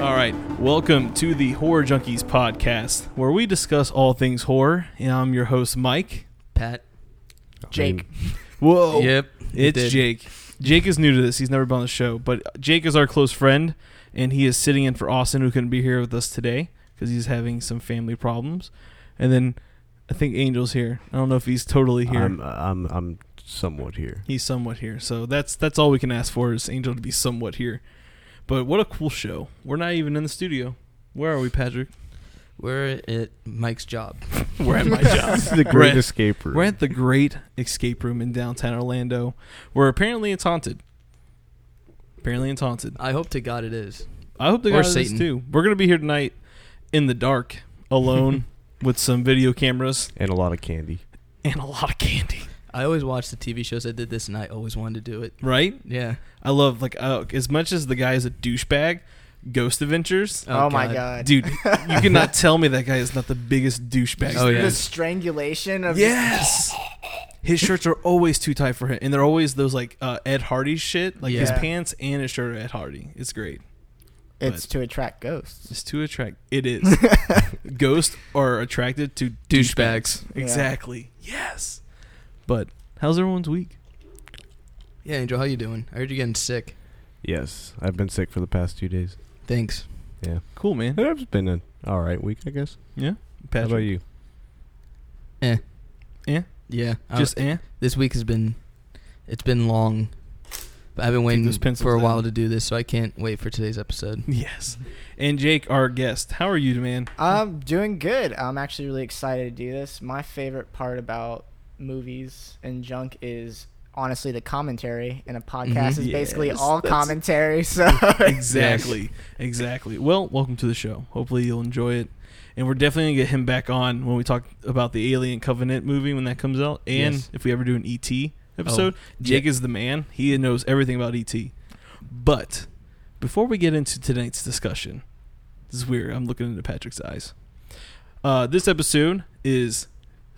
All right, welcome to the Horror Junkies podcast, where we discuss all things horror. And I'm your host, Mike. Pat. Jake. Whoa, Yep. it's did. Jake. Jake is new to this; he's never been on the show, but Jake is our close friend, and he is sitting in for Austin, who couldn't be here with us today because he's having some family problems. And then I think Angel's here. I don't know if he's totally here. I'm, I'm I'm somewhat here. he's somewhat here, so that's that's all we can ask for is Angel to be somewhat here. But what a cool show! We're not even in the studio. Where are we, Patrick? We're at Mike's job. We're at my job. the We're Great at- Escape Room. We're at the Great Escape Room in downtown Orlando, where apparently it's haunted. Apparently it's haunted. I hope to God it is. I hope they Or got this Satan. too. We're gonna be here tonight in the dark, alone, with some video cameras and a lot of candy. and a lot of candy. I always watch the TV shows that did this, and I always wanted to do it. Right? Yeah. I love like uh, as much as the guy is a douchebag. Ghost Adventures, Oh, my god. dude. you cannot tell me that guy is not the biggest douchebag. Oh, yeah. The strangulation of Yes. His shirts are always too tight for him, and they're always those like uh, Ed Hardy shit. Like his pants and his shirt are Ed Hardy. It's great. it's to attract ghosts. It's to attract. It is. Ghosts are attracted to Douchebags. Yeah. Exactly. Yes. But how's everyone's week? Yeah, Angel, how you doing? I heard you're getting sick. Yes, I've been sick for the past two days. Thanks. Yeah, Cool, man. it's been an all right week, I guess. Yeah. How Patrick. about you? Eh. Eh? Yeah. I- Just eh. this week has been, it's been long. But I've been waiting those pencils for a while down. to do this, so I can't wait for today's episode. Yes. And Jake, our guest. How are you, man? I'm doing good. I'm actually really excited to do this. My favorite part about movies and junk is honestly the commentary, and a podcast Mhm. is basically Yes, all commentary. So Exactly. Exactly. Well, welcome to the show. Hopefully you'll enjoy it. And we're definitely gonna get him back on when we talk about the Alien Covenant movie when that comes out, and Yes. if we ever do an ET episode. Jake is the man. He knows everything about ET. But before we get into tonight's discussion, this is weird. I'm looking into Patrick's eyes. Uh, this episode is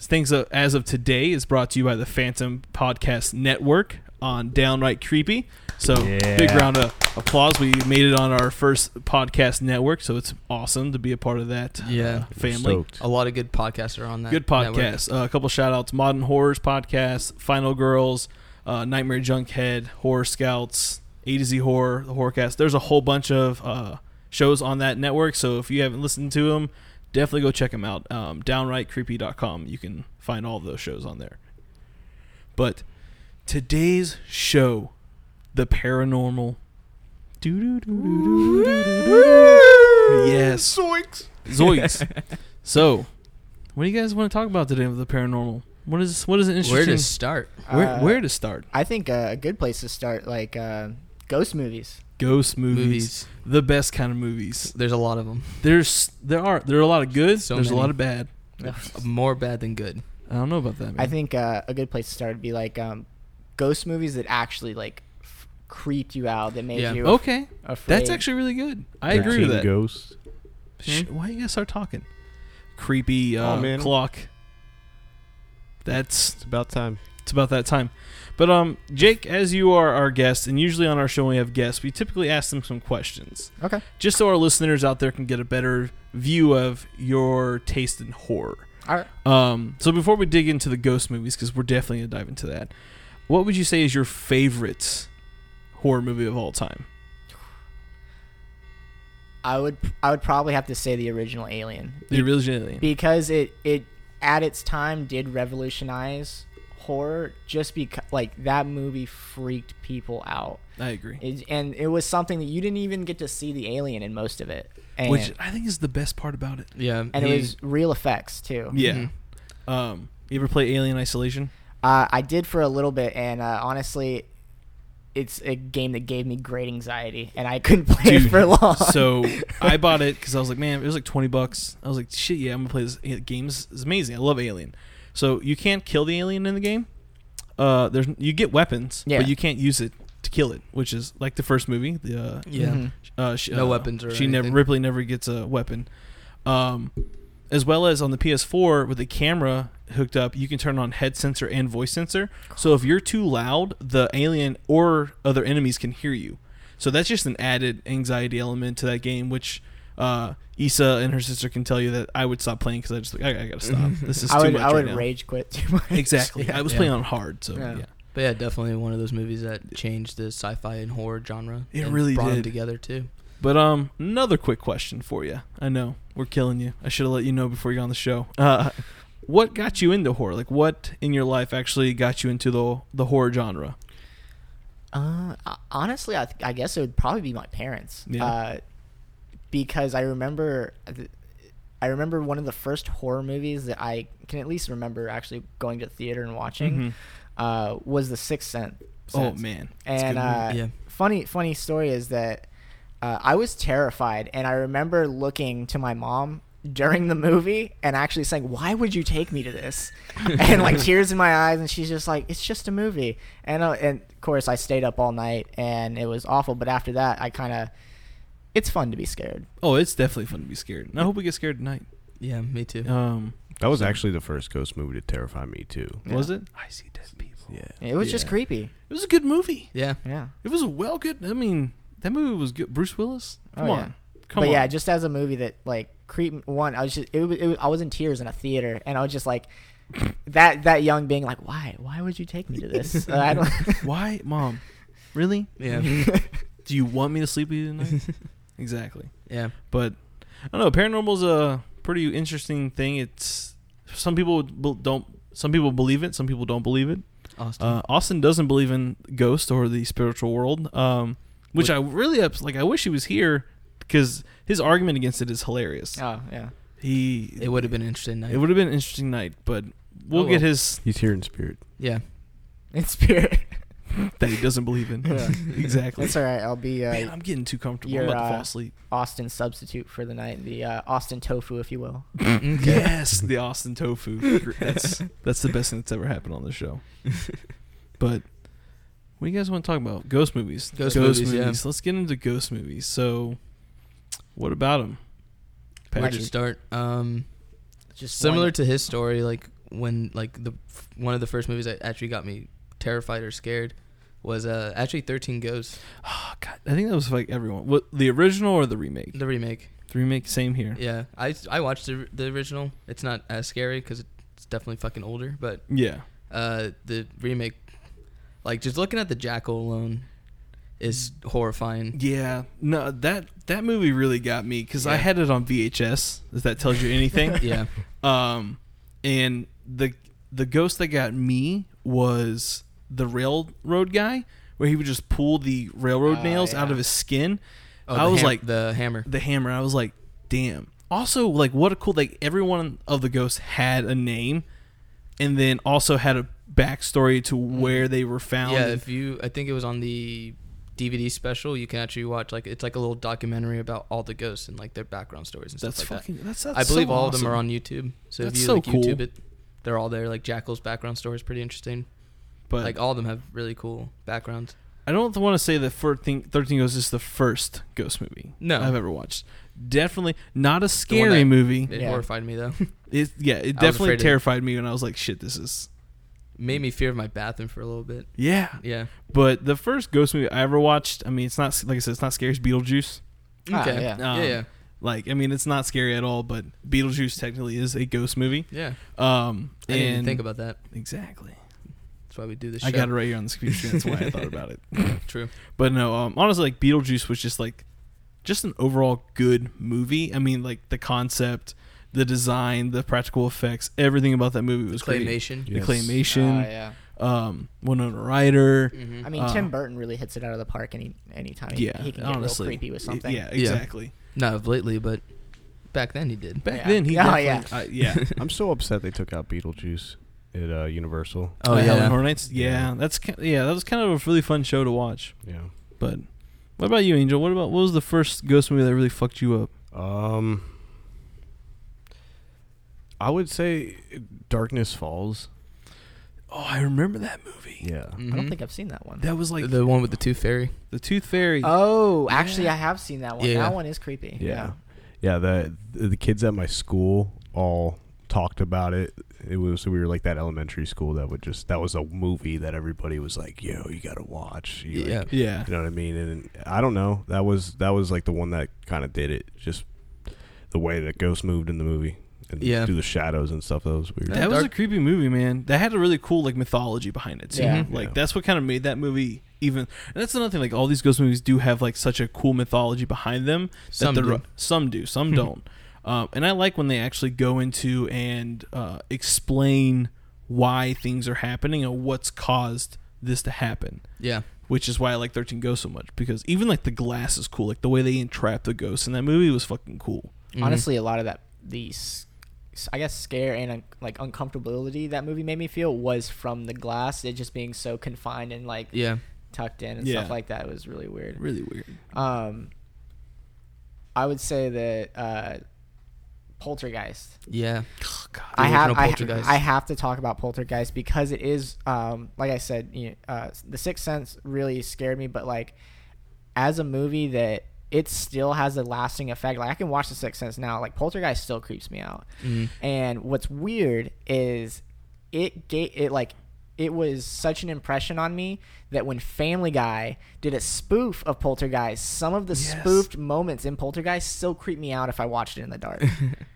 things of, as of today is brought to you by the Phantom Podcast Network on Downright Creepy. So Yeah. big round of applause. We made it on our first podcast network, so it's awesome to be a part of that uh, Yeah. family. A lot of good podcasts are on that. Good podcasts. Uh, a couple shout outs Modern Horrors podcast, Final Girls, uh, Nightmare Junkhead, Horror Scouts, A to Z Horror, the Horrorcast. There's a whole bunch of uh, shows on that network. So if you haven't listened to them, definitely go check them out. Um, downrightcreepy.com. You can find all those shows on there. But today's show, the paranormal. Yes. Zoinks. Zoinks. so, what do you guys want to talk about today with the paranormal? What is what is an interesting? Where to start? where, Uh, where to start? I think uh, a good place to start, like uh, ghost movies. Ghost movies, Movies. the best kind of movies. There's a lot of them. There's there are there are a lot of good. So there's a lot of bad. More bad than good. I don't know about that. Man. I think uh, a good place to start would be like um, ghost movies that actually like f- creeped you out, that made Yeah. you okay, afraid. that's actually really good. I agree Thirteen with that. Ghosts. Sh- Why you guys start talking? Creepy uh, Oh, man. clock. That's It's about time. it's about that time. But um, Jake, as you are our guest, and usually on our show when we have guests, we typically ask them some questions. okay. just so our listeners out there can get a better view of your taste in horror. All right. Um, so before we dig into the ghost movies, because we're definitely gonna dive into that, what would you say is your favorite horror movie of all time? I would I would probably have to say the original Alien The original Alien. because it it at its time did revolutionize horror just because like that movie freaked people out I agree. it, and it was something that you didn't even get to see the alien in most of it and, Which I think is the best part about it. Yeah. and he- it was real effects too Yeah. Mhm. Um, you ever play Alien Isolation? uh, I did for a little bit and uh, honestly it's a game that gave me great anxiety and I couldn't play Dude, it for long so I bought it because I was like, man, it was like twenty bucks. I was like, shit, yeah, I'm gonna play this a- game. This is amazing. I love Alien. So you can't kill the alien in the game. Uh, there's you get weapons, Yeah. but you can't use it to kill it, which is like the first movie. The uh, Yeah. Mhm. uh, she, No uh, weapons or she never. Ripley never gets a weapon. Um, as well as on the PS4 with the camera hooked up, you can turn on head sensor and voice sensor. So if you're too loud, the alien or other enemies can hear you. So that's just an added anxiety element to that game, which uh, Issa and her sister can tell you that I would stop playing because I just like I, I gotta stop. This is I too would much I right would now. rage quit too much. Exactly. Yeah. I was Yeah. playing on hard, so Yeah. yeah. But yeah, definitely one of those movies that changed the sci-fi and horror genre. It and really brought them did. together too. But um, another quick question for you. I know we're killing you. I should have let you know before you got on the show. Uh, what got you into horror? Like, what in your life actually got you into the the horror genre? Uh, honestly, I, th- I guess it would probably be my parents. Yeah. Uh, because I remember, I remember one of the first horror movies that I can at least remember actually going to theater and watching. Mhm. Uh, was The Sixth Sense. Oh man, And uh, Yeah. funny funny story is that uh, I was terrified, and I remember looking to my mom during the movie and actually saying, "Why would you take me to this?" and like tears in my eyes, and she's just like, "It's just a movie." And uh, and of course, I stayed up all night, and it was awful. But after that, I kind of, it's fun to be scared. oh, it's definitely fun to be scared. And I hope we get scared tonight. Yeah, me too. Um, That was actually the first ghost movie to terrify me too. was it? I see dead people. Yeah. It was just creepy. It was a good movie. yeah. Yeah. It was a well good. I mean, that movie was good. Bruce Willis. Come Oh, on, yeah. come but on. yeah, just as a movie that like creep one, I was just it, was- it I was in tears in a theater, and I was just like that that young being like, why why would you take me to this? Uh, I don't. Why, mom? Really? Yeah. Do you want me to sleep with you tonight? exactly. yeah. But I don't know. Paranormal's a pretty interesting thing. It's some people don't. Some people believe it. Some people don't believe it. Austin. Uh, Austin doesn't believe in ghosts or the spiritual world, um, which What- I really ups- like. I wish he was here because his argument against it is hilarious. oh yeah. He it would have been an interesting night. it would have been an interesting night, but we'll Oh, get his He's here in spirit. yeah. In spirit. That he doesn't believe in. Yeah. exactly. That's all right. I'll be Man, uh, I'm getting too comfortable. I'm about to uh, fall asleep. Austin substitute for the night, the uh, Austin tofu, if you will. Yes, the Austin tofu. That's that's the best thing that's ever happened on the show. But what do you guys want to talk about? Ghost movies. Ghost movies, yeah. Let's get into ghost movies. So, what about them? Where to Patrick. start? Um, Just similar one- to his story, like when like the f- one of the first movies that actually got me terrified or scared was uh actually Thirteen Ghosts, Oh, God, I think that was like everyone. What the original or the remake? the remake. The remake, same here. Yeah, I I watched the the original. It's not as scary because it's definitely fucking older, but Yeah. uh the remake, like just looking at the jackal alone, is horrifying. Yeah. No, that that movie really got me because I had it on VHS. If that tells you anything. yeah, Um, and the the ghost that got me was the railroad guy, where he would just pull the railroad Oh, nails out of his skin. oh, I was ham- like the hammer. the hammer. I was like, damn. Also, like, what a cool like every one of the ghosts had a name, and then also had a backstory to where they were found. Mm-hmm. Yeah, if you, I think it was on the DVD special. You can actually watch like it's like a little documentary about all the ghosts and like their background stories and that's stuff like fucking. That's, that's that. I believe so all of them are on YouTube. So That's if you so like cool. YouTube it, they're all there. Like Jackal's background story is pretty interesting. But like all of them have really cool backgrounds. I don't want to say that 13, 13 Ghosts is the first ghost movie No. I've ever watched. Definitely not a The one scary that- movie. It Yeah. Horrified me though. It, yeah, it definitely afraid of- terrified me when I was like, "Shit, this is." Made me fear my bathroom for a little bit. Yeah, Yeah. but the first ghost movie I ever watched, I mean, it's not like I said, it's not scary. It's Beetlejuice. Ah, Okay. yeah. Um, yeah. Yeah. Like, I mean, it's not scary at all. But Beetlejuice technically is a ghost movie. Yeah. Um, I didn't even and- think about that. exactly. That's why we do this. I show. got it right here on the screen. That's why I thought about it. True. But no, um, honestly, like Beetlejuice was just like, just an overall good movie. I mean, like the concept, the design, the practical effects, everything about that movie was great. Claymation. The claymation, Oh, yeah. um, Winona Ryder. Mhm. I mean, Uh, Tim Burton really hits it out of the park any anytime. He, Yeah, he can get honestly, real creepy with something. yeah, exactly. Not of lately, but back then he did. Back Yeah. then, he Oh, yeah. uh, yeah. I'm so upset they took out Beetlejuice at uh, Universal. Oh yeah. and Horror Nights. Yeah, Yeah. that's ki- yeah, that was kind of a really fun show to watch. Yeah. But what about you, Angel? What about what was the first ghost movie that really fucked you up? Um, I would say Darkness Falls. Oh, I remember that movie. Yeah. I Mhm. don't think I've seen that one. That was like the one with the tooth fairy. the Tooth Fairy. oh, actually, Yeah. I have seen that one. Yeah. That one is creepy. Yeah. Yeah. The the kids at my school all talked about it it was we were like that elementary school that would just that was a movie that everybody was like, yo, you gotta watch. You, like, Yeah. Yeah. you know what I mean? And I don't know. That was that was like the one that kind of did it. Just the way that Ghost moved in the movie and Yeah. through the shadows and stuff. That was weird. That was a creepy movie, man. That had a really cool like mythology behind it too. Yeah. Mm-hmm. Like Yeah. that's what kind of made that movie even. And that's another thing. Like all these ghost movies do have like such a cool mythology behind them. that Some the- do. Some do. Some hmm. don't. Um, and I like when they actually go into and uh, explain why things are happening and what's caused this to happen. Yeah. Which is why I like Thirteen Ghosts so much because even like the glass is cool. Like the way they entrap the ghosts in that movie was fucking cool. Mhm. Honestly, a lot of that these I guess scare and like uncomfortability that movie made me feel was from the glass, it just being so confined and like Yeah. tucked in and Yeah. stuff like that. It was really weird. Really weird. Um, I would say that uh, Poltergeist. Yeah. Oh, God. I have original I, I have to talk about Poltergeist because it is um like I said, you know, uh, The Sixth Sense really scared me, but like as a movie that it still has a lasting effect. Like I can watch The Sixth Sense now. Like Poltergeist still creeps me out. Mhm. And what's weird is it gave it like it was such an impression on me that when Family Guy did a spoof of Poltergeist, some of the Yes. spoofed moments in Poltergeist still creep me out if I watched it in the dark.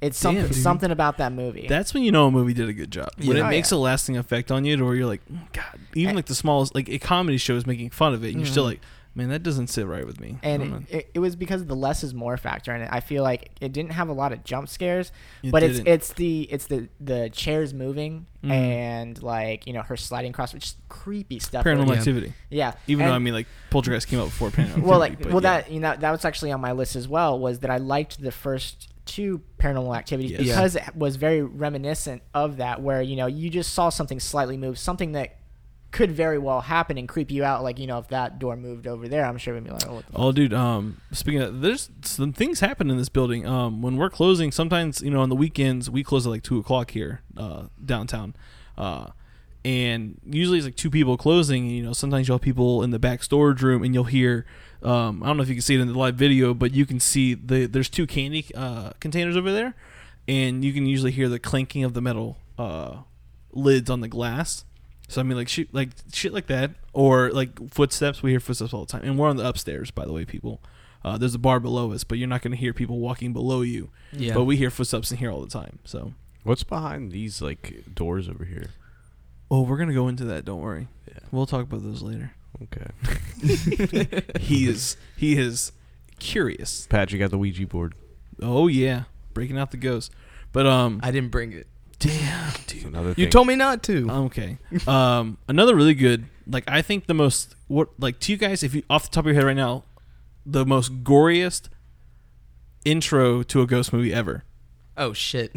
it's something Damn, something about that movie. That's when you know a movie did a good job. When Yeah. it Oh, makes a lasting effect on you, to where you're like, "Mm, God, even And- like the smallest, like a comedy show is making fun of it, and you're still Mhm. like, man, that doesn't sit right with me. I don't know. and it, it was because of the less is more factor in it. I feel like it didn't have a lot of jump scares, It but it's didn't. it's the it's the the chairs moving Mhm. and like you know her sliding across, which is creepy stuff. Paranormal Yeah. Activity. yeah, Even though I mean, like Poltergeist came out before Paranormal well, Activity. like but well yeah. that you know that was actually on my list as well. Was that I liked the first two Paranormal Activities Yes. Yeah. because it was very reminiscent of that, where you know you just saw something slightly move, something that could very well happen and creep you out. Like you know if that door moved over there, I'm sure we'd be like, oh, what the? Oh, dude. Um, speaking of, there's some things happen in this building. Um, when we're closing, sometimes you know on the weekends we close at like two o'clock here, uh, downtown. Uh, and usually it's like two people closing. And, you know, sometimes you'll have people in the back storage room, and you'll hear. Um, I don't know if you can see it in the live video, but you can see the there's two candy uh, containers over there, and you can usually hear the clanking of the metal uh, lids on the glass. So I mean, like shit, like shit like that, or like footsteps. We hear footsteps all the time, and we're on the upstairs, by the way, people. Uh, there's a bar below us, but you're not going to hear people walking below you. Yeah. But we hear footsteps in here all the time. So, What's behind these like doors over here? oh, we're gonna go into that. Don't worry. Yeah. We'll talk about those later. Okay. he is he is curious. Pat, you got the Ouija board. Oh yeah, breaking out the ghost. But um, I didn't bring it. damn, dude. another You thing. told me not to. Okay. Um, another really good, like I think the most what like to you guys, if you off the top of your head right now, the most goriest intro to a ghost movie ever. oh shit.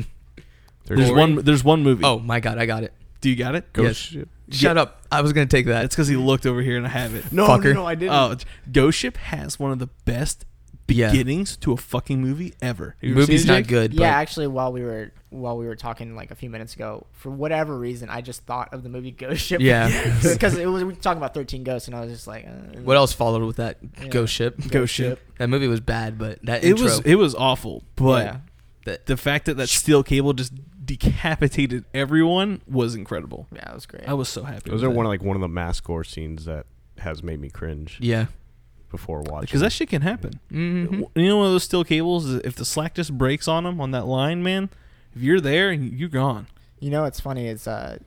There's Gory? one. There's one movie. Oh my god, I got it. do you got it? Ghost Yes. ship. Shut up. I was gonna take that. It's because he looked over here and I have it. No, Fucker. no, I didn't. Oh, Ghost Ship has one of the best Yeah. beginnings to a fucking movie ever. Have ever Movie's not good. yeah, but actually, while we were while we were talking like a few minutes ago, for whatever reason, I just thought of the movie Ghost Ship. Yeah. because it was we were talking about Thirteen Ghosts, and I was just like, uh, What else followed with that Yeah. ghost ship? Ghost Ship. That movie was bad, but that It intro. was it was awful, but Yeah. that, the fact that that steel cable just decapitated everyone was incredible. Yeah, it was great. I was so happy. Those with are that. one of like one of the mass gore scenes that has made me cringe yeah. before watching. because that shit can happen. Mm-hmm. You know, one of those steel cables. If the slack just breaks on them on that line, man, if you're there, and you're gone. You know what's funny is uh,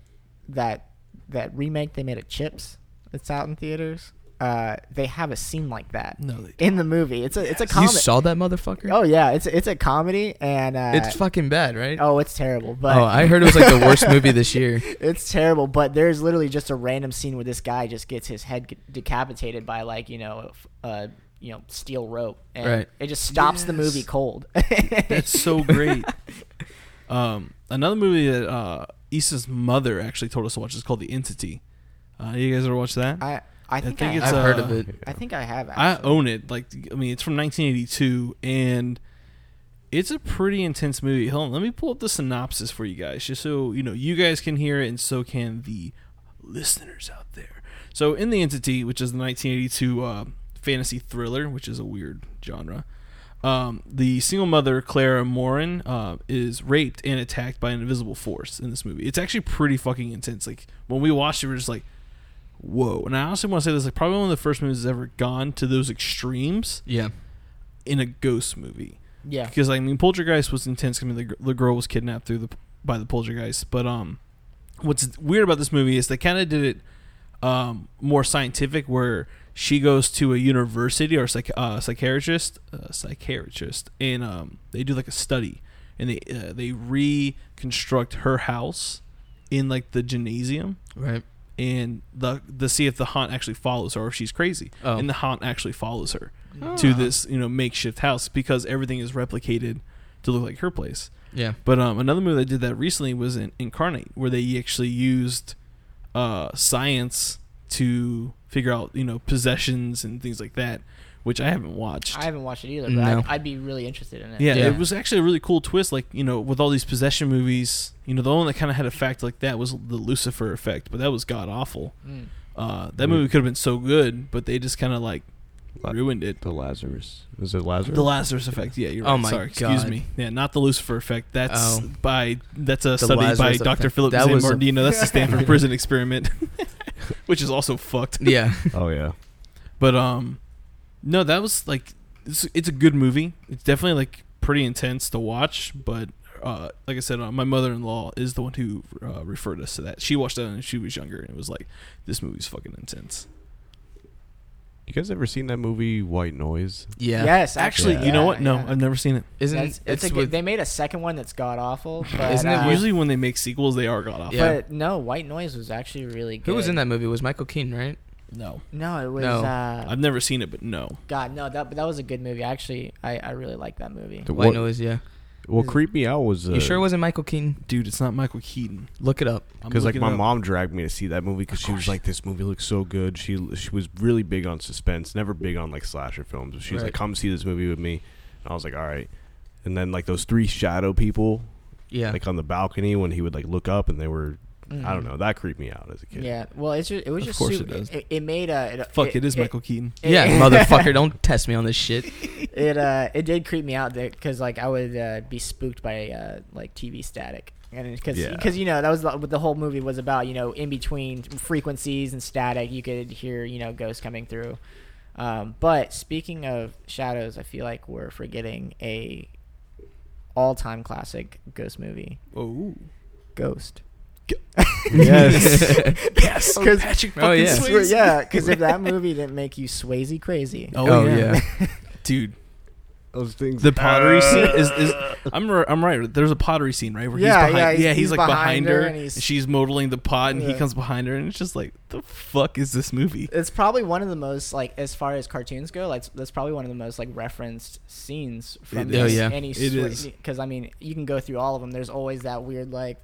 that that remake they made of Chips It's out in theaters. Uh, they have a scene like that No, in the movie. It's a it's a comedy. You saw that motherfucker? oh yeah, it's it's a comedy and uh, it's fucking bad, right? oh it's terrible. But oh, I heard it was like the worst movie this year. it's terrible. But there's literally just a random scene where this guy just gets his head decapitated by like you know f- uh you know steel rope, and Right. it just stops the movie cold. That's so great. um, another movie that uh, Issa's mother actually told us to watch is called The Entity. Uh, you guys ever watch that? I I think, think I, it's, I've have. heard uh, of it. I think I have. I own it. Like, I mean, it's from 1982, and it's a pretty intense movie. Hold on, let me pull up the synopsis for you guys, just so you know you guys can hear it, and so can the listeners out there. So, in the Entity, which is the 1982 uh, fantasy thriller, which is a weird genre, um, the single mother Carla Moran uh, is raped and attacked by an invisible force in this movie. It's actually pretty fucking intense. Like when we watched it, we are just like, "Whoa!" And I honestly want to say this like probably one of the first movies that's ever gone to those extremes Yeah. in a ghost movie. Yeah. Because I mean, Poltergeist was intense. I mean, the, the girl was kidnapped through the by the Poltergeist. But um, what's weird about this movie is they kind of did it um more scientific, where she goes to a university or psych- uh, psychiatrist, uh, psychiatrist, and um, they do like a study, and they uh, they reconstruct her house in like the gymnasium Right. And the to see if the haunt actually follows her or if she's crazy. Oh. And the haunt actually follows her to Ah. this you know makeshift house because everything is replicated to look like her place. Yeah. But um, another movie that did that recently was in Incarnate, where they actually used uh, science to figure out you know possessions and things like that, which I haven't watched. I haven't watched it either, but No. I'd, I'd be really interested in it. yeah, Yeah. it was actually a really cool twist. Like you know, with all these possession movies, you know, the one that kind of had a fact like that was the Lucifer effect, but that was god awful. Mm. Uh, that Mm. movie could have been so good, but they just kind of like La- ruined it. The Lazarus. Was it Lazarus? The Lazarus effect. Yeah, you're right. Oh my Sorry, excuse me. Yeah, not the Lucifer effect. That's Oh. by that's a The study by Lazarus Dr. effect. Philip That San was a- That's the Stanford prison experiment, which is also fucked. Yeah. oh yeah. But um, no, that was like it's, it's a good movie. It's definitely like pretty intense to watch. But uh, like I said, uh, my mother-in-law is the one who uh, referred us to that. She watched that when she was younger, and it was like this movie's fucking intense. You guys ever seen that movie White Noise? Yeah. Yes, Actually, actually. you know what? No, yeah. I've never seen it. Isn't That's- it's it's a good, with they made a second one that's god awful, but Isn't it uh, Usually, when they make sequels, they are god awful. Yeah. But no, White Noise was actually really good. who was in that movie? It was Michael Keaton, right? No, No, it was. No. Uh, I've never seen it, but no. God, no, that but that was a good movie. Actually, I, I really like that movie. The White what, Noise. Yeah. what creeped me out was uh, you sure it wasn't Michael Keaton? Dude, it's not Michael Keaton. Look it up. Because like my up. mom dragged me to see that movie because she was like, "This movie looks so good." She she was really big on suspense, never big on like slasher films. She was Right. like, "Come see this movie with me," and I was like, "All right." And then like those three shadow people, Yeah. like on the balcony when he would like look up and they were, I don't know, that creeped me out as a kid. Yeah, well, it's just, it was Of just course super, it does. It, it made a it, Fuck, it is Michael Keaton. it- yeah, motherfucker, don't test me on this shit. it uh it did creep me out because like I would uh, be spooked by uh like TV static and because Yeah. because you know that was what the whole movie was about you know in between frequencies and static you could hear you know ghosts coming through. Um, but speaking of shadows, I feel like we're forgetting a all-time classic ghost movie, Oh, Ghost. Yes. yes, oh, Because Patrick Oh, fucking yeah. Swayze. yeah, because if that movie didn't make you Swayze crazy, Oh, Oh, yeah. yeah. dude. Those things. The pottery scene is, is I'm r- I'm right. There's a pottery scene, right? Where Yeah, he's behind, yeah, yeah, he's- he's, he's like behind, behind her, her and, and she's modeling the pot, and he comes behind her, and it's just like, the fuck is this movie? it's probably one of the most like as far as cartoons go like that's probably one of the most like referenced scenes from It any, is. Oh, yeah. any It is. because i mean you can go through all of them there's always that weird like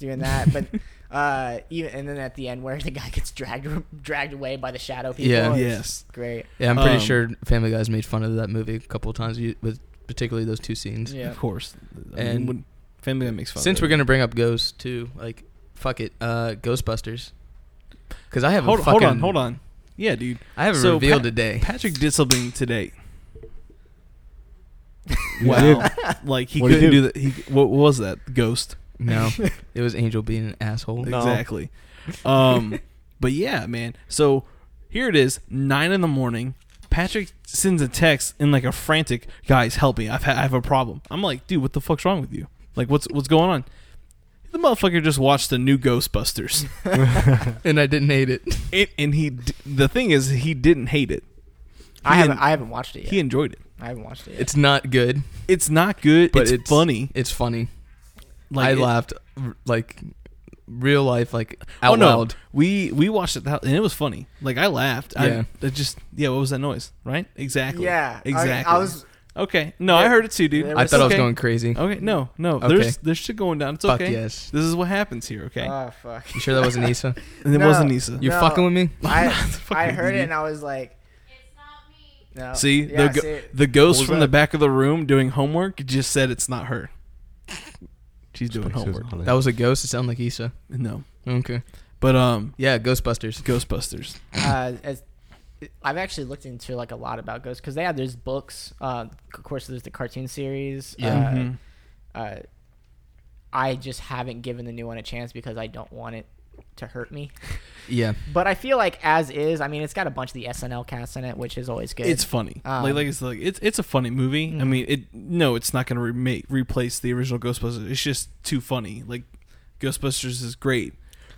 doing that but uh even and then at the end where the guy gets dragged dragged away by the shadow people Yeah. Yes. great Yeah, I'm pretty Um, sure Family Guy's made fun of that movie a couple of times with particularly those two scenes. yeah Of course. I mean, And when Family Guy makes fun. Since of we're gonna bring up ghosts too, like fuck it, uh, Ghostbusters. Because I have hold, a hold on, hold on. Yeah, dude. I have a So, reveal Pat- today. Patrick did something today. Wow. like he What'd couldn't do? do that. He what was that? Ghost. No, it was Angel being an asshole. No. Exactly. Um, but yeah, man. So here it is, nine in the morning. Patrick sends a text in like a frantic, guys, help me! I've ha- I have a problem. I'm like, dude, what the fuck's wrong with you? Like, what's what's going on? The motherfucker just watched the new Ghostbusters, and I didn't hate it. it, and he. d- The thing is, he didn't hate it. i haven't en- i haven't watched it yet He enjoyed it. i haven't watched it yet. It's not good, It's not good, but it's, it's, funny. It's funny. Like I it- laughed like real life, like oh, out oh no, loud. we we watched it and it was funny. Like I laughed. Yeah. I, it just yeah. What was that noise? Right? Exactly. yeah Exactly. I, was Okay. No, I heard it too, dude. I was- thought I was going crazy. Okay. No, no. Okay. There's there's shit going down. It's Fuck okay. yes. This is what happens here. Okay. oh fuck You sure that wasn't Issa? and it no. wasn't Issa. You're No. fucking with me? i i heard it and i was like It's not me. no See yeah, the go- see, the ghost was from the back of the room doing homework just said it's not her. She's doing Spices homework. on it. That was a ghost. It sounded like Issa. No, Okay. but um, Yeah, Ghostbusters. Ghostbusters. uh, as I've actually looked into like a lot about ghosts because they have there's books. Uh, of course, there's the cartoon series. Yeah. Uh, Mhm. uh, I just haven't given the new one a chance because I don't want it to hurt me. Yeah. But I feel like as is, I mean, it's got a bunch of the SNL cast in it, which is always good. It's funny. Um, like like it's like it's it's a funny movie. I Mhm. mean, it no, it's not going to remake replace the original Ghostbusters. It's just too funny. Like Ghostbusters is great,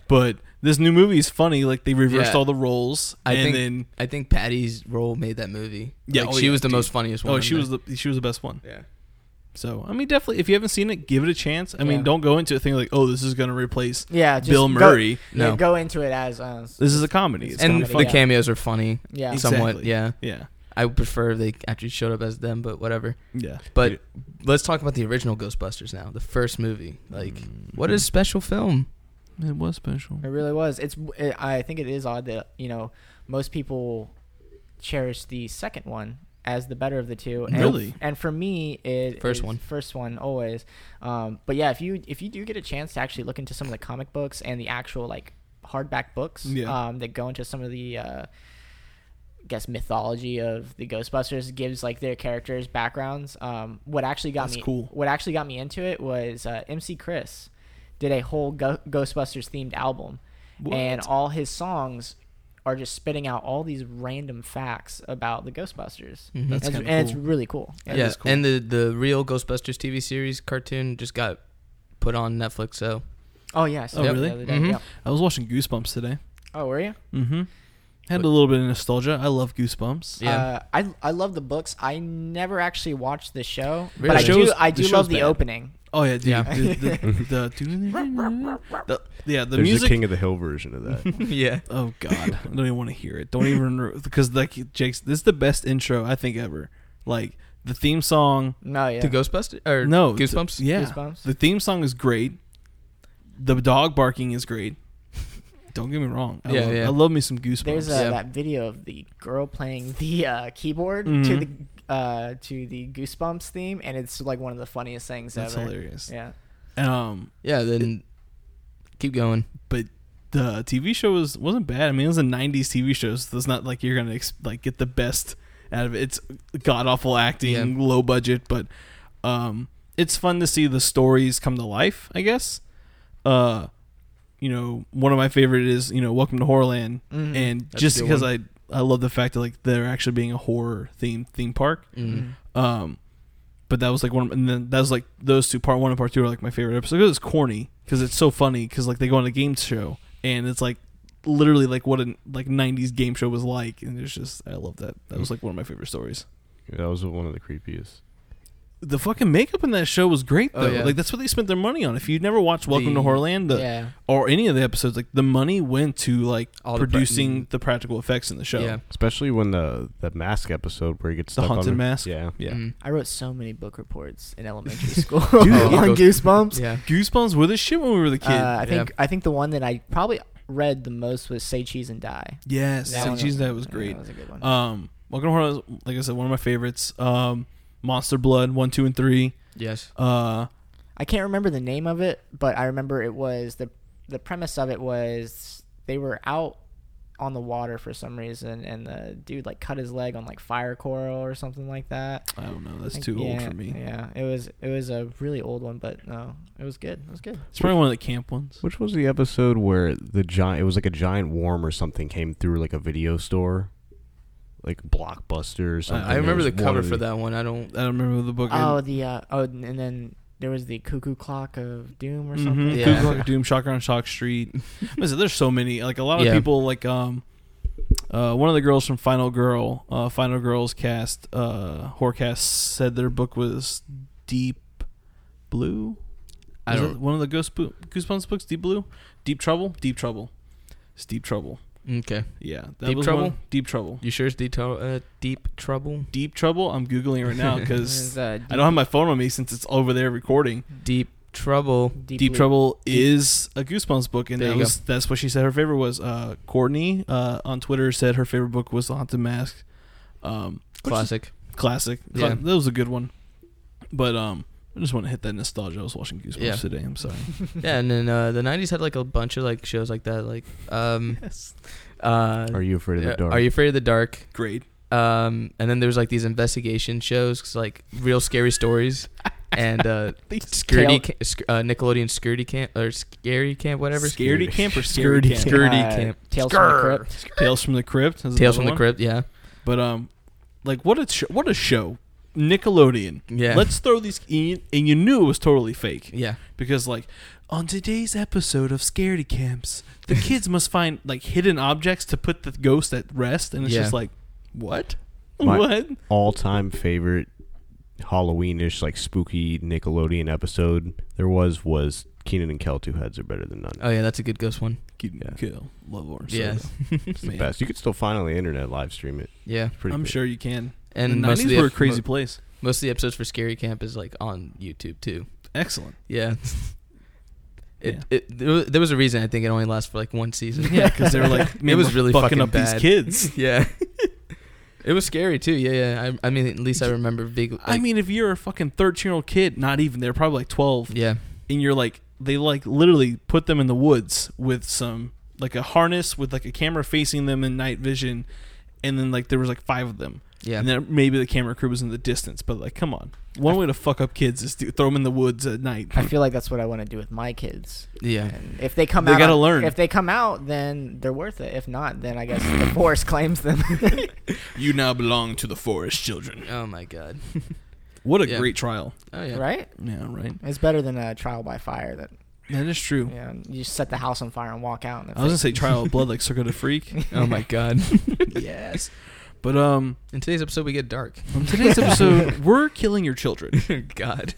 but this new movie is funny. Like they reversed Yeah. all the roles, I and think then I think Patty's role made that movie. Yeah, Like, oh, she yeah, was the dude. most funniest one. oh, she was there. the she was the best one. yeah. So I mean, definitely, if you haven't seen it, give it a chance. I mean, don't go into it thinking like, oh, this is going to replace yeah, Bill go- Murray. yeah, No. go into it as uh, This is a comedy. It's and gonna the yeah. cameos are funny. yeah. Somewhat. Exactly. Yeah. Yeah, I prefer they actually showed up as them, but whatever. yeah. But let's talk about the original Ghostbusters now. The first movie. Like, Mm. what is special film? It was special. It really was. It's. It, I think it is odd that you know most people cherish the second one as the better of the two. And, Really? And for me, it First is one. One always. Um, but yeah, if you if you do get a chance to actually look into some of the comic books and the actual like hardback books Yeah. um, that go into some of the. Uh, I guess mythology of the Ghostbusters gives like their characters backgrounds. Um, what actually got That's me cool. what actually got me into it was uh, MC Chris did a whole Go- Ghostbusters themed album, and all his songs are just spitting out all these random facts about the Ghostbusters. Mhm. That's and, kinda and it's really cool. That yeah, cool. and the the real Ghostbusters TV series cartoon just got put on Netflix. So Oh yeah. I Oh, that really? the other day, Mhm. yeah. I was watching Goosebumps today. Oh, were you? Mm-hmm. Had What- a little bit of nostalgia. I love Goosebumps. Yeah. Uh, I I love the books. I never actually watched the show, Really? but I do I do show's love the bad. opening. Oh yeah, dude. Yeah. The, the, the, the- yeah, the There's music. a King of the Hill version of that. yeah, Oh god, I don't even want to hear it. Don't even because like Jake's. This is the best intro I think ever. Like the theme song. No, yeah. the Ghostbusters or No, Goosebumps. th- yeah, Goosebumps? the theme song is great. The dog barking is great. Don't get me wrong. I Yeah, love, yeah. I love me some Goosebumps. There's uh, Yeah. that video of the girl playing the uh, keyboard to Mhm. the uh, to the Goosebumps theme, and it's like one of the funniest things That's ever. hilarious. Yeah. Um, Yeah, then keep going. but the TV show was wasn't bad. I mean, it was a '90s TV show, so it's not like you're gonna ex- like get the best out of it. It's god awful acting, Yeah. low budget, but um, it's fun to see the stories come to life. I guess. Uh, you know, one of my favorite is you know Welcome to Horrorland, Mhm. and That's just because one. I I love the fact that like they're actually being a horror theme theme park. Mm. Um, but that was like one, of, and then that was like those two, part one and part two, are like my favorite episodes. It was corny because it's so funny because like they go on a game show and it's like literally like what a like '90s game show was like, and it's just I love that. That was like one of my favorite stories. Yeah, that was one of the creepiest. The fucking makeup in that show was great Oh, though. yeah. Like that's what they spent their money on. If you've never watched Welcome The- to Horrorland the, yeah. or any of the episodes, like the money went to like All the pra- producing mm. the practical effects in the show. Yeah. Especially when the the mask episode where he gets The haunted on mask? Yeah. yeah. Mm. I wrote so many book reports in elementary school Dude, on. Goosebumps. Yeah. Goosebumps were the shit when we were the kid. Uh, I Yeah. think I think the one that I probably read the most was Say Cheese and Die. yes, That Say one Cheese that was yeah, great. that was a good one. Um, Welcome to Horror, like I said, one of my favorites. Um, Monster Blood one, two, and three. Yes. Uh, I can't remember the name of it, but I remember it was the the premise of it was they were out on the water for some reason, and the dude like cut his leg on like fire coral or something like that. I don't know. That's I think- too old for me. Yeah, it was it was a really old one, but no, it was good. It was good. It's probably one of the camp ones. Which was the episode where the giant? It was like a giant worm or something came through like a video store, like Blockbuster or something. I remember It the was one cover of for that one. I don't. I don't remember the book. Oh, the uh, oh, and then there was the cuckoo clock of doom or Mhm. something. Yeah. Cuckoo Clock of Doom, Shocker on Shock Street. Listen, there's so many. Like a lot of Yeah. people, like um, uh, one of the girls from Final Girl, uh, Final Girls cast, uh, Horcast said their book was Deep Blue. I Was don't. one of the Ghost Bo- Goosebumps books, Deep Blue, Deep Trouble, Deep Trouble. It's Deep Trouble. Okay. Yeah, that Deep was Trouble? one- Deep Trouble. You sure it's deep, uh, deep trouble? Deep Trouble. I'm googling right now because uh, I don't have my phone on me since it's over there recording. Deep trouble. Deep, Deep Blue- Trouble is a Goosebumps book, and There that was that's what she said her favorite was. Uh, Courtney uh, on Twitter said her favorite book was The Haunted Mask. Um, which is Classic. classic. Yeah. That was a good one. But um, I just want to hit that nostalgia. I was watching Goosebumps Yeah. today. I'm sorry. yeah, and then uh, the '90s had like a bunch of like shows like that, like um, uh, Are you afraid of the yeah, dark? Are you afraid of the dark? Great. Um, and then there's like these investigation shows, like real scary stories, and uh, Scurdy, ca- sc- uh, Nickelodeon Scurdy Camp or Scary Camp, whatever. Scaredy camp or Scaredy scaredy camp? Scaredy Uh, Camp. Tales from the Crypt. Tales from the Crypt. is Tales another from the one. Crypt. Yeah, But um, like what a sh- what a show. Nickelodeon. yeah. Let's throw these in, and you knew it was totally fake yeah, because like on today's episode of Scaredy Camps, the kids must find like hidden objects to put the ghost at rest, and it's Yeah. just like what? My- what? all-time favorite Halloweenish like spooky Nickelodeon episode there was was Kenan and Kel two heads are better than none. oh yeah, that's a good ghost one. Keep Yeah. kill. Love orange. Yeah, soda. It's the best. You could still find it on the internet live stream it. yeah. It's pretty I'm good. sure you can. And the most of 90s the were a crazy mo- place. most of the episodes for Scary Camp is like on YouTube too. Excellent. Yeah. It, Yeah. it there was- there was a reason I think it only lasts for like one season. Yeah, because they were like, man, it was really fucking fucking up bad. these kids. yeah. it was scary too. Yeah, yeah. I, I mean, at least I remember big. I mean, if you're a fucking 13 year old kid, not even, they're probably like 12, yeah, and you're like, they like literally put them in the woods with some, like a harness with like a camera facing them in night vision, and then like there was like five of them. yeah. And then maybe the camera crew was in the distance, but like, come on. One way to fuck up kids is to throw them in the woods at night. I feel like that's what I want to do with my kids. yeah. And if they come They out, gotta learn. If they come out, then they're worth it. If not, then I guess the forest claims them. You now belong to the forest, children. Oh my god. What a Yeah. great trial. Oh yeah. right? Yeah, right. It's better than a trial by fire. That That is true. Yeah, you set the house on fire and walk out. And I was gonna say trial of blood like Cirque du Freak. Oh my god. yes. But um In today's episode, we get dark. on today's episode, we're killing your children. god.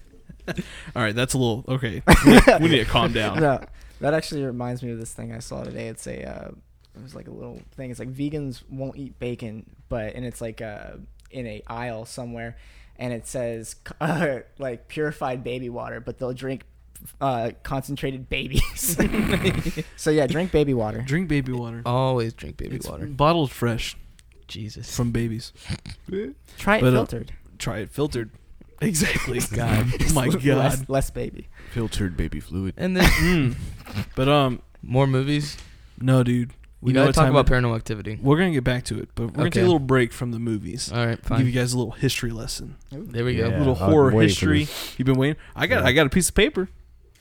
All right, that's a little okay. We need, we need to calm down. no, that actually reminds me of this thing I saw today. It's a uh, it was like a little thing. It's like vegans won't eat bacon, but and it's like uh, in a aisle somewhere, and it says uh, like purified baby water, but they'll drink uh, concentrated babies. so yeah, drink baby water. Drink baby water. Always drink baby It's water. bottled fresh Jesus. from babies. Try it But, uh, filtered. Try it filtered. Exactly. God. Oh my god. less baby. Filtered baby fluid. And then Mm. But um, more movies. no, dude. We know gotta what talk time about it- Paranormal Activity. We're gonna get back to it, but we're gonna take a little break from the movies. All right, Give you fine. guys a little history lesson. There we Yeah. go. A little I've horror waiting for history. You've been waiting. I got. Yeah. I got a piece of paper.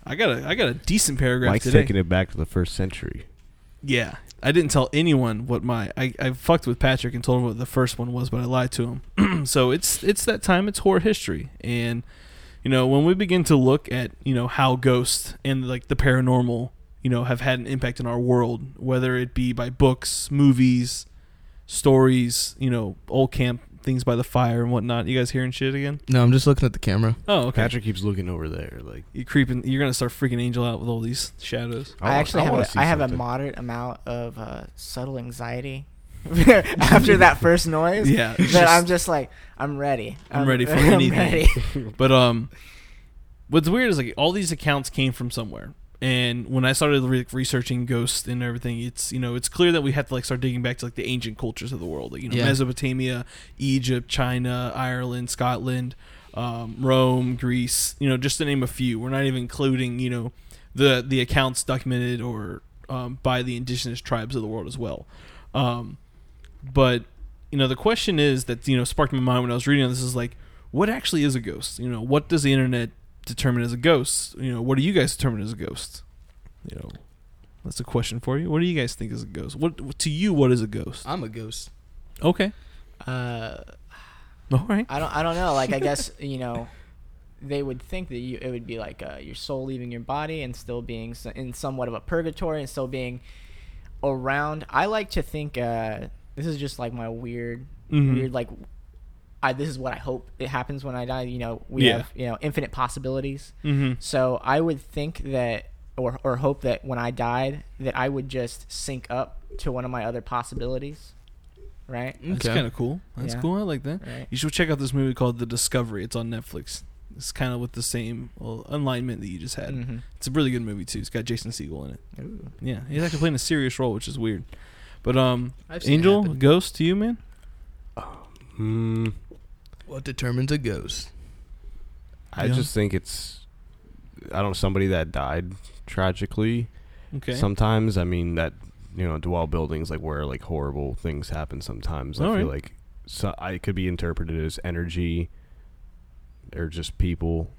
I got a. I got a decent paragraph Mike's today. taking it back to the first century. Yeah, I didn't tell anyone what my. I, I fucked with Patrick and told him what the first one was, but I lied to him. so it's it's that time. It's horror history, and you know when we begin to look at you know how ghosts and like the paranormal you know have had an impact in our world, whether it be by books, movies, stories, you know, old camp things by the fire and whatnot. You guys hearing shit again? No, I'm just looking at the camera. Oh, okay. Patrick keeps looking over there, like You creeping? You're gonna start freaking Angel out with all these shadows. I, wa- actually have wanna a, I have a moderate amount of uh, subtle anxiety after that first noise. Yeah, but just- I'm just like I'm ready. I'm ready for I'm anything. ready. But um, what's weird is like all these accounts came from somewhere. And when I started re- researching ghosts and everything, it's you know it's clear that we have to like start digging back to like the ancient cultures of the world, like you know Yeah. Mesopotamia, Egypt, China, Ireland, Scotland, um, Rome, Greece, you know just to name a few. We're not even including you know the the accounts documented or um, by the indigenous tribes of the world as well. Um, but you know the question is that you know sparked my mind when I was reading this is like what actually is a ghost? You know what does the internet determine as a ghost? You know what do you guys determine as a ghost? You know that's a question for you. What do you guys think is a ghost? What to you what is a ghost? I'm a ghost. Okay, Uh, all right. I don't. I don't know. Like I guess you know, they would think that you it would be like uh, your soul leaving your body and still being in somewhat of a purgatory and still being around. I like to think uh, this is just like my weird, Mhm. weird like. I, this is what I hope it happens when I die. You know, we Yeah. have you know infinite possibilities. Mm-hmm. So I would think that, or or hope that when I died, that I would just sync up to one of my other possibilities, right? That's Okay. kind of cool. That's Yeah. cool. I like that. Right. You should check out this movie called The Discovery. It's on Netflix. It's kind of with the same well, alignment that you just had. Mm-hmm. It's a really good movie too. It's got Jason Segel in it. Ooh. Yeah, he's actually playing a serious role, which is weird. But um, I've seen it Angel. Ghost, to you, man. Hmm. What determines a ghost? I Yeah. just think it's I don't know somebody that died tragically. Okay. Sometimes I mean that you know dwell buildings like where like horrible things happen. Sometimes I All feel right. like so I could be interpreted as energy or just people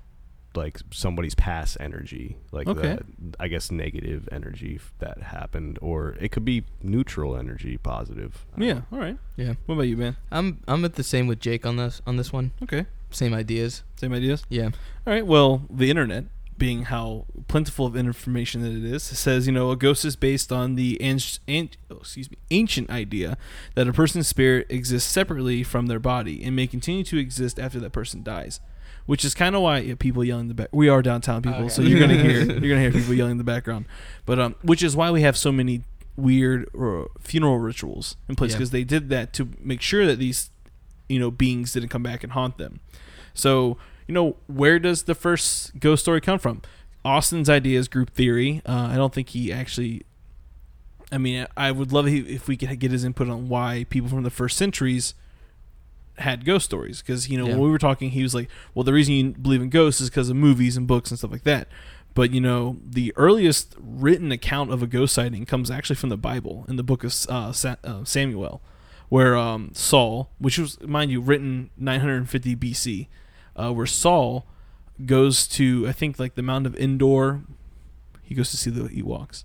like somebody's past energy like Okay. that I guess negative energy that happened or it could be neutral energy positive. Yeah. know. All right. Yeah. What about you, man? I'm I'm at the same with Jake on this on this one. Okay. Same ideas. Same ideas. Yeah. All right. Well, the internet, being how plentiful of information that it is, says you know a ghost is based on the an- an- oh, excuse me ancient idea that a person's spirit exists separately from their body and may continue to exist after that person dies. Which is kind of why people yell in the back. We are downtown people, Okay. so you're gonna hear you're gonna hear people yelling in the background. But um, which is why we have so many weird uh, funeral rituals in place Yeah. because they did that to make sure that these you know beings didn't come back and haunt them. So, you know, where does the first ghost story come from? Austin's idea is group theory. Uh, I don't think he actually. I mean, I would love if we could get his input on why people from the first centuries had ghost stories. Because, you know, Yeah. when we were talking, he was like, well, the reason you believe in ghosts is because of movies and books and stuff like that. But, you know, the earliest written account of a ghost sighting comes actually from the Bible in the book of uh, Sa- uh, Samuel where um, Saul, which was, mind you, written 950 BC, uh, where Saul goes to, I think, like the Mount of Endor. He goes to see the Ewoks.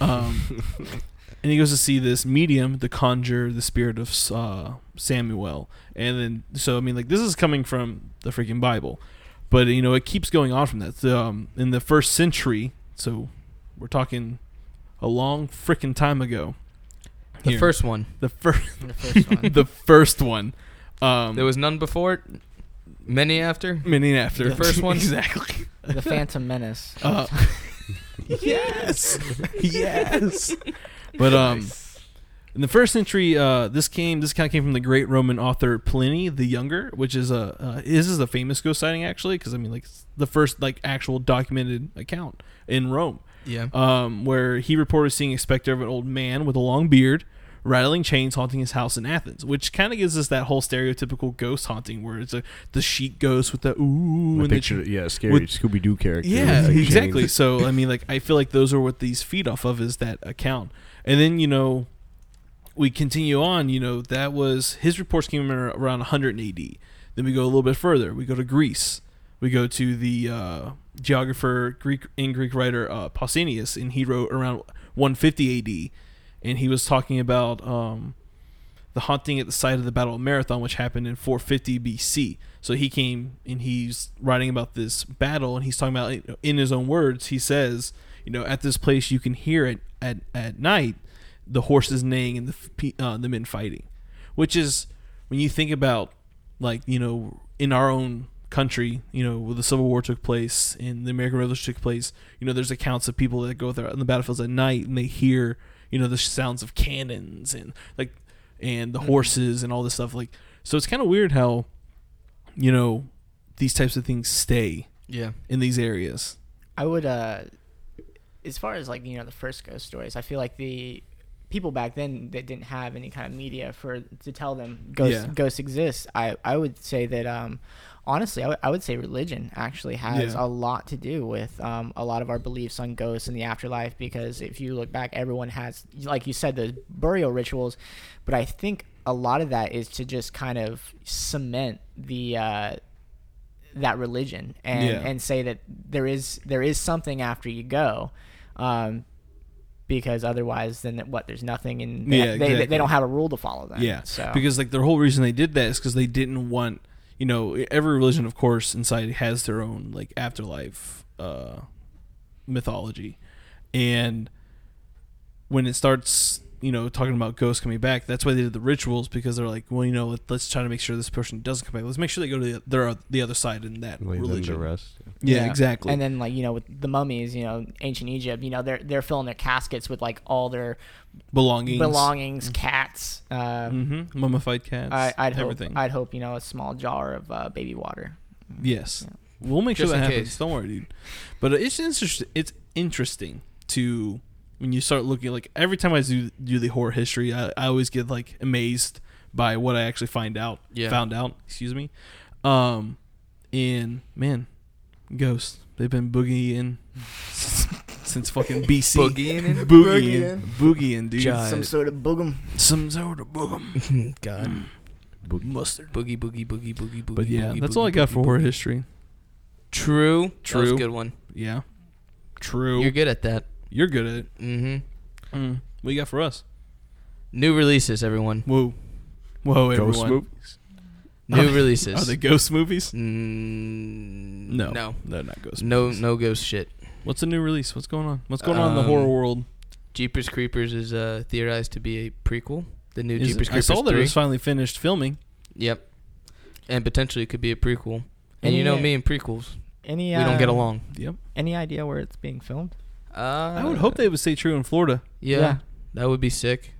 Um, and he goes to see this medium, the conjure, the spirit of uh, Samuel. And then, so, I mean, like, this is coming from the freaking Bible. But, you know, it keeps going on from that. So, um, in the first century, so we're talking a long freaking time ago. The Here. first one. The first The first one. the first one. Um, There was none before it. Many after. many after the first one? exactly. the Phantom Menace. Uh, yes, yes. But um, in the first century, uh, this came. This kind of came from the great Roman author Pliny the Younger, which is a uh, this is a famous ghost sighting actually, because I mean, like it's the first like actual documented account in Rome Yeah. um, where he reported seeing a specter of an old man with a long beard, rattling chains haunting his house in Athens, which kind of gives us that whole stereotypical ghost haunting, where it's a the sheet ghost with the ooh and the picture, ch- yeah, scary Scooby Doo character. yeah, exactly. So I mean, like I feel like those are what these feed off of is that account, and then you know we continue on. You know that was his reports came around 100 AD. Then we go a little bit further. We go to Greece. We go to the uh, geographer Greek and Greek writer uh, Pausanias, and he wrote around 150 AD, and he was talking about um, the haunting at the site of the Battle of Marathon, which happened in 450 BC. So he came and he's writing about this battle, and he's talking about in his own words. He says, you know, at this place you can hear it at at night, the horses neighing and the uh, the men fighting, which is when you think about like you know in our own country, you know, where the Civil War took place and the American Revolution took place, you know, there's accounts of people that go there on the battlefields at night and they hear, you know, the sounds of cannons and like and the horses and all this stuff. Like, so it's kind of weird how, you know, these types of things stay Yeah. in these areas. I would, uh, as far as like you know the first ghost stories, I feel like the people back then that didn't have any kind of media for to tell them ghosts Yeah. ghosts exist. I I would say that um, honestly, I would- say religion actually has Yeah. a lot to do with um, a lot of our beliefs on ghosts and the afterlife. Because if you look back, everyone has, like you said, the burial rituals, but I think a lot of that is to just kind of cement the. Uh, that religion and Yeah. and say that there is there is something after you go um because otherwise then what there's nothing and they, Yeah, they, they, don't have a rule to follow then Yeah, so because like their whole reason they did that is because they didn't want you know every religion of course inside has their own like afterlife uh, mythology, and when it starts you know talking about ghosts coming back, that's why they did the rituals because they're like well you know let, let's try to make sure this person doesn't come back. Let's make sure they go to the, their, the other side in that Leave them to religion. rest. Yeah, exactly. and then like you know with the mummies you know ancient egypt you know they're they're filling their caskets with like all their belongings, belongings cats uh hmm mummified cats, I, I'd everything. hope I'd hope you know a small jar of uh, baby water. Yes, we'll make sure that in happens. case. Don't worry, dude. But it's interesting. It's interesting to when you start looking like every time I do do the horror history, I, I always get like amazed by what I actually find out. Yeah. Found out. Excuse me. Um, and man, Ghosts. They've been boogieing since, since fucking BC. Boogieing in? boogieing, boogieing, dude. Jive. Some sort of boogum. Some sort of boogum. God. Mustard. Boogie, boogie, boogie, boogie, boogie. But yeah, boogie, that's boogie, all I got boogie, for horror history. True. That was a True. good one. Yeah. True. You're good at that. You're good at it. Mm-hmm. Mm. What you got for us? New releases, everyone. Whoa. Whoa, Ghost everyone. movies. New Are- releases. Are they ghost movies? Mm, No. No. They're not ghost No, movies. no ghost shit. What's a new release? What's going on? What's going on in the horror Um, world? Jeepers Creepers is uh, theorized to be a prequel. The new Is Jeepers it- I Creepers saw that 3. it was finally finished filming. Yep. And potentially it could be a prequel. And you know uh, me and prequels. Any? we don't get uh, along. Yep. Any idea where it's being filmed? Uh, I would hope they would stay true in Florida. Yeah, Yeah. That would be sick.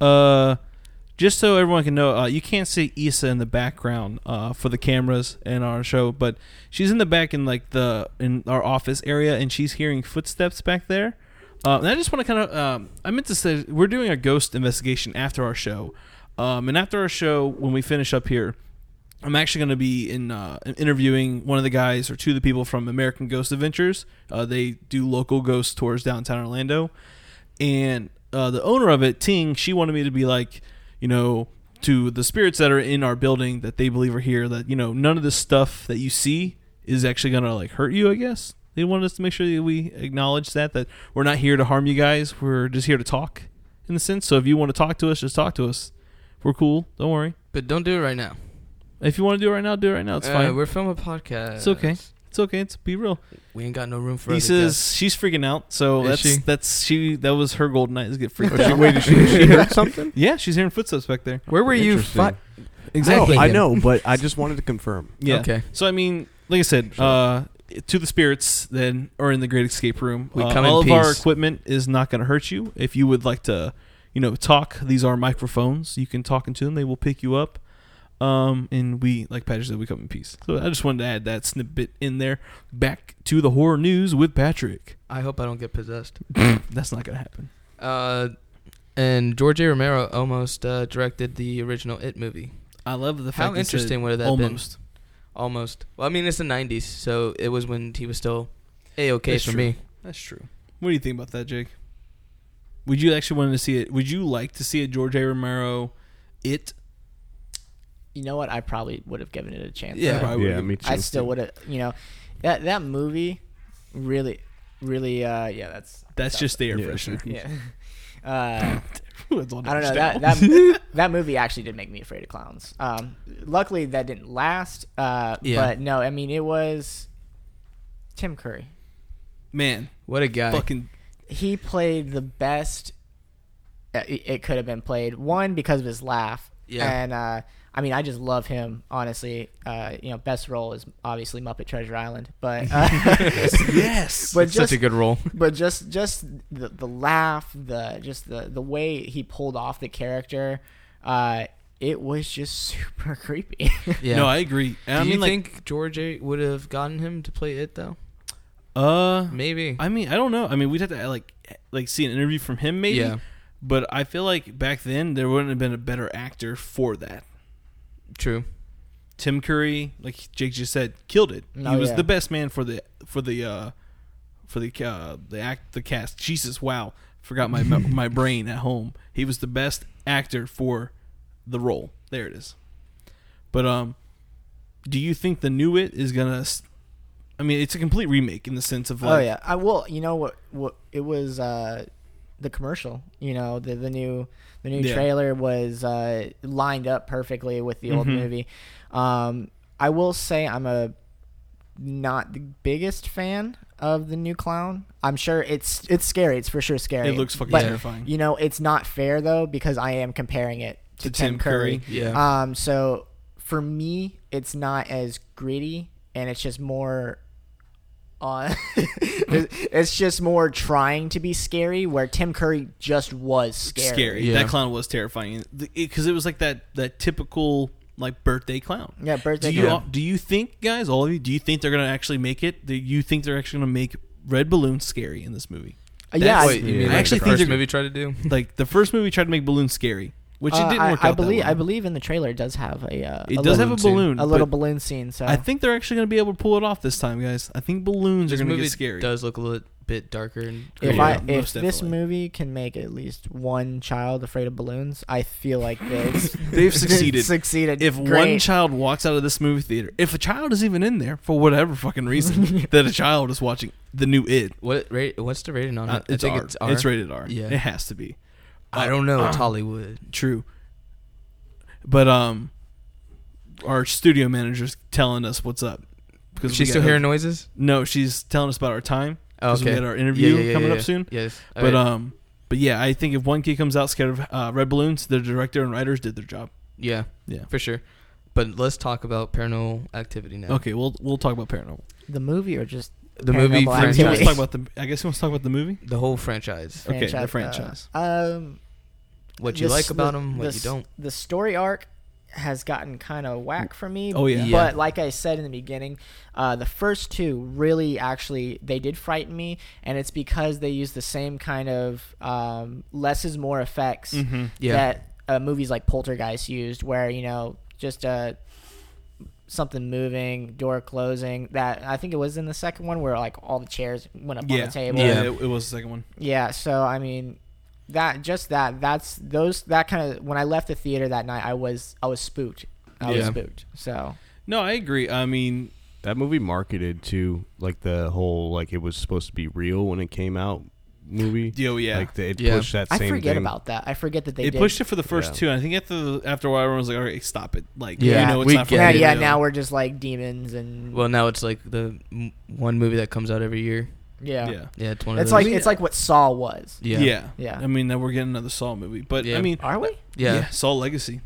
Uh, just so everyone can know, uh, you can't see Issa in the background uh, for the cameras in our show, but she's in the back in like the in our office area, and she's hearing footsteps back there. Uh, and I just want to kind of, um, I meant to say, we're doing a ghost investigation after our show, um, and after our show, when we finish up here, I'm actually going to be in uh, interviewing one of the guys or two of the people from American Ghost Adventures. Uh, they do local ghost tours downtown Orlando, and uh, the owner of it, Ting, she wanted me to be like, you know, to the spirits that are in our building that they believe are here, that you know, none of this stuff that you see is actually gonna like hurt you. I guess they wanted us to make sure that we acknowledge that that we're not here to harm you guys. We're just here to talk, in the sense. So if you want to talk to us, just talk to us. We're cool. Don't worry. But don't do it right now. If you want to do it right now, do it right now. It's Uh, fine. We're filming a podcast. It's okay. It's okay. It's be real. We ain't got no room for He says guests. she's freaking out. So Is that's she? that's she. That was her golden night. Is get freaked Oh, out. wait, did she, she heard something? Yeah, she's hearing footsteps back there. Where were you? Interesting. Fu- No, I know, but I just wanted to confirm. Yeah. Okay. So I mean, like I said, Sure. uh, to the spirits then are in the Great Escape Room. We uh, come in all of our equipment is not going to hurt you. If you would like to, you know, talk, these are microphones. You can talk into them. They will pick you up. Um, and we, like Patrick said, we come in peace. So I just wanted to add that snippet in there. Back to the horror news with Patrick. I hope I don't get possessed. That's not going to happen. Uh, and George A. Romero almost uh, directed the original It movie. I love the fact How interesting would have that been? almost. Almost. Well, I mean, it's the '90s, so it was when he was still a okay for true. me. That's true. What do you think about that, Jake? Would you actually want to see it? Would you like to see a George A. Romero it? You know what? I probably would have given it a chance. Yeah, yeah, me too. I still would have. You know, that that movie really, really. uh Yeah, that's That's just the air Yeah. freshener. yeah. Uh, I don't know that that that movie actually did make me afraid of clowns. Um, luckily that didn't last. Uh, Yeah. but no, I mean it was Tim Curry. man, What a guy! fucking He played the best uh, it, it could have been played. One because of his laugh. Yeah. And uh, I mean, I just love him. Honestly, uh, you know, best role is obviously Muppet Treasure Island, but uh, yes. but just such a good role. but just just the the laugh, the just the the way he pulled off the character, uh, it was just super creepy. Yeah. No, I agree. And Do I mean, you like, think George A. would have gotten him to play it though? uh, Maybe. I mean, I don't know. I mean, we'd have to like like see an interview from him, maybe. Yeah. But I feel like back then there wouldn't have been a better actor for that. True. Tim Curry, like Jake just said, killed it. he Oh, was yeah. the best man for the for the uh for the uh the act the cast. Jesus, wow. Forgot my my brain at home. He was the best actor for the role. There it is. But um do you think the new it is going to I mean, it's a complete remake in the sense of like oh yeah, I will. You know what? What it was uh, the commercial. You know the the new the new Yeah. trailer was uh, lined up perfectly with the old Mhm. movie. Um, I will say I'm a not the biggest fan of the new clown. I'm sure it's it's scary. It's for sure scary. it looks fucking But, terrifying. You know, it's not fair though because I am comparing it to, To Tim, Tim Curry. Curry. Yeah. Um, so for me, it's not as gritty, and it's just more. Uh, it's just more trying to be scary, where Tim Curry just was scary. scary. Yeah. That clown was terrifying because it, was like that that typical like birthday clown. Yeah, birthday. Do you clown. do you think, guys, all of you, do you think they're gonna actually make it? Do you think they're actually gonna make Red Balloon scary in this movie? Uh, yeah, I- Wait, you yeah. mean I like actually the think first they're- movie tried to do? Like the first movie tried to make Balloon scary, which Uh, it didn't I, work I out. that believe I well. belitle in the trailer it does have a. Uh, it a does have little, a scene. balloon. a little balloon scene. So I think they're actually going to be able to pull it off this time, guys. I think balloons This are going to movie get scary. does look a little bit darker and if I most if this movie can make at least one child afraid of balloons, I feel like it's They've succeeded. succeeded. if one child walks out of this movie theater, if a child is even in there for whatever fucking reason, that a child is watching the new It, what rate? What's the rating on uh, it? I it's, think R. it's R. It's rated R. Yeah. it has to be. I don't know. It's Hollywood. True. But um, our studio manager's telling us what's up because She's we still got- hearing noises. No, she's telling us about our time. Oh, 'cause we okay. got our interview Yeah, yeah, yeah, coming yeah. up soon. Yes. But Alright. um, but yeah, I think if one kid comes out scared of uh, red balloons, the director and writers did their job. yeah, Yeah. for sure. But let's talk about Paranormal Activity now. Okay, we'll we'll talk about paranormal. the movie or just The movie Paranormal He wants franchise. to talk about the. I guess he wants to talk about the movie. The whole franchise. Okay, the franchise, uh, franchise. um, What you the like about the- them, the what you don't. The story arc has gotten kind of whack for me. Oh, yeah. Yeah. But like I said in the beginning, uh, the first two really actually they did frighten me, and it's because they use the same kind of um, less is more effects Mm-hmm. Yeah. that uh, movies like Poltergeist used, where you know just uh, something moving, door closing. That I think it was in the second one where like all the chairs went up Yeah, on the table. yeah, Yeah. It, it was the second one. Yeah, so I mean, that just that that's those that kind of when I left the theater that night, I was I was spooked. I was spooked. So No, I agree. I mean, That movie marketed to like the whole like it was supposed to be real when it came out movie. yo, yeah, Like the, it Yeah. pushed that I same forget thing. about that. I forget that they they did. pushed it for the first Yeah. two. And I think after the, after a while, everyone was like, "All right, stop it." Like, Yeah, you know, it's we not for yeah, yeah. Now we're just like demons and Well, now it's like the m- one movie that comes out every year. Yeah. yeah, Yeah, it's one of It's those. like it's like what Saw was. yeah. yeah, Yeah. I mean, now we're getting another Saw movie, but Yeah. I mean, Are we? Yeah. Saw Legacy.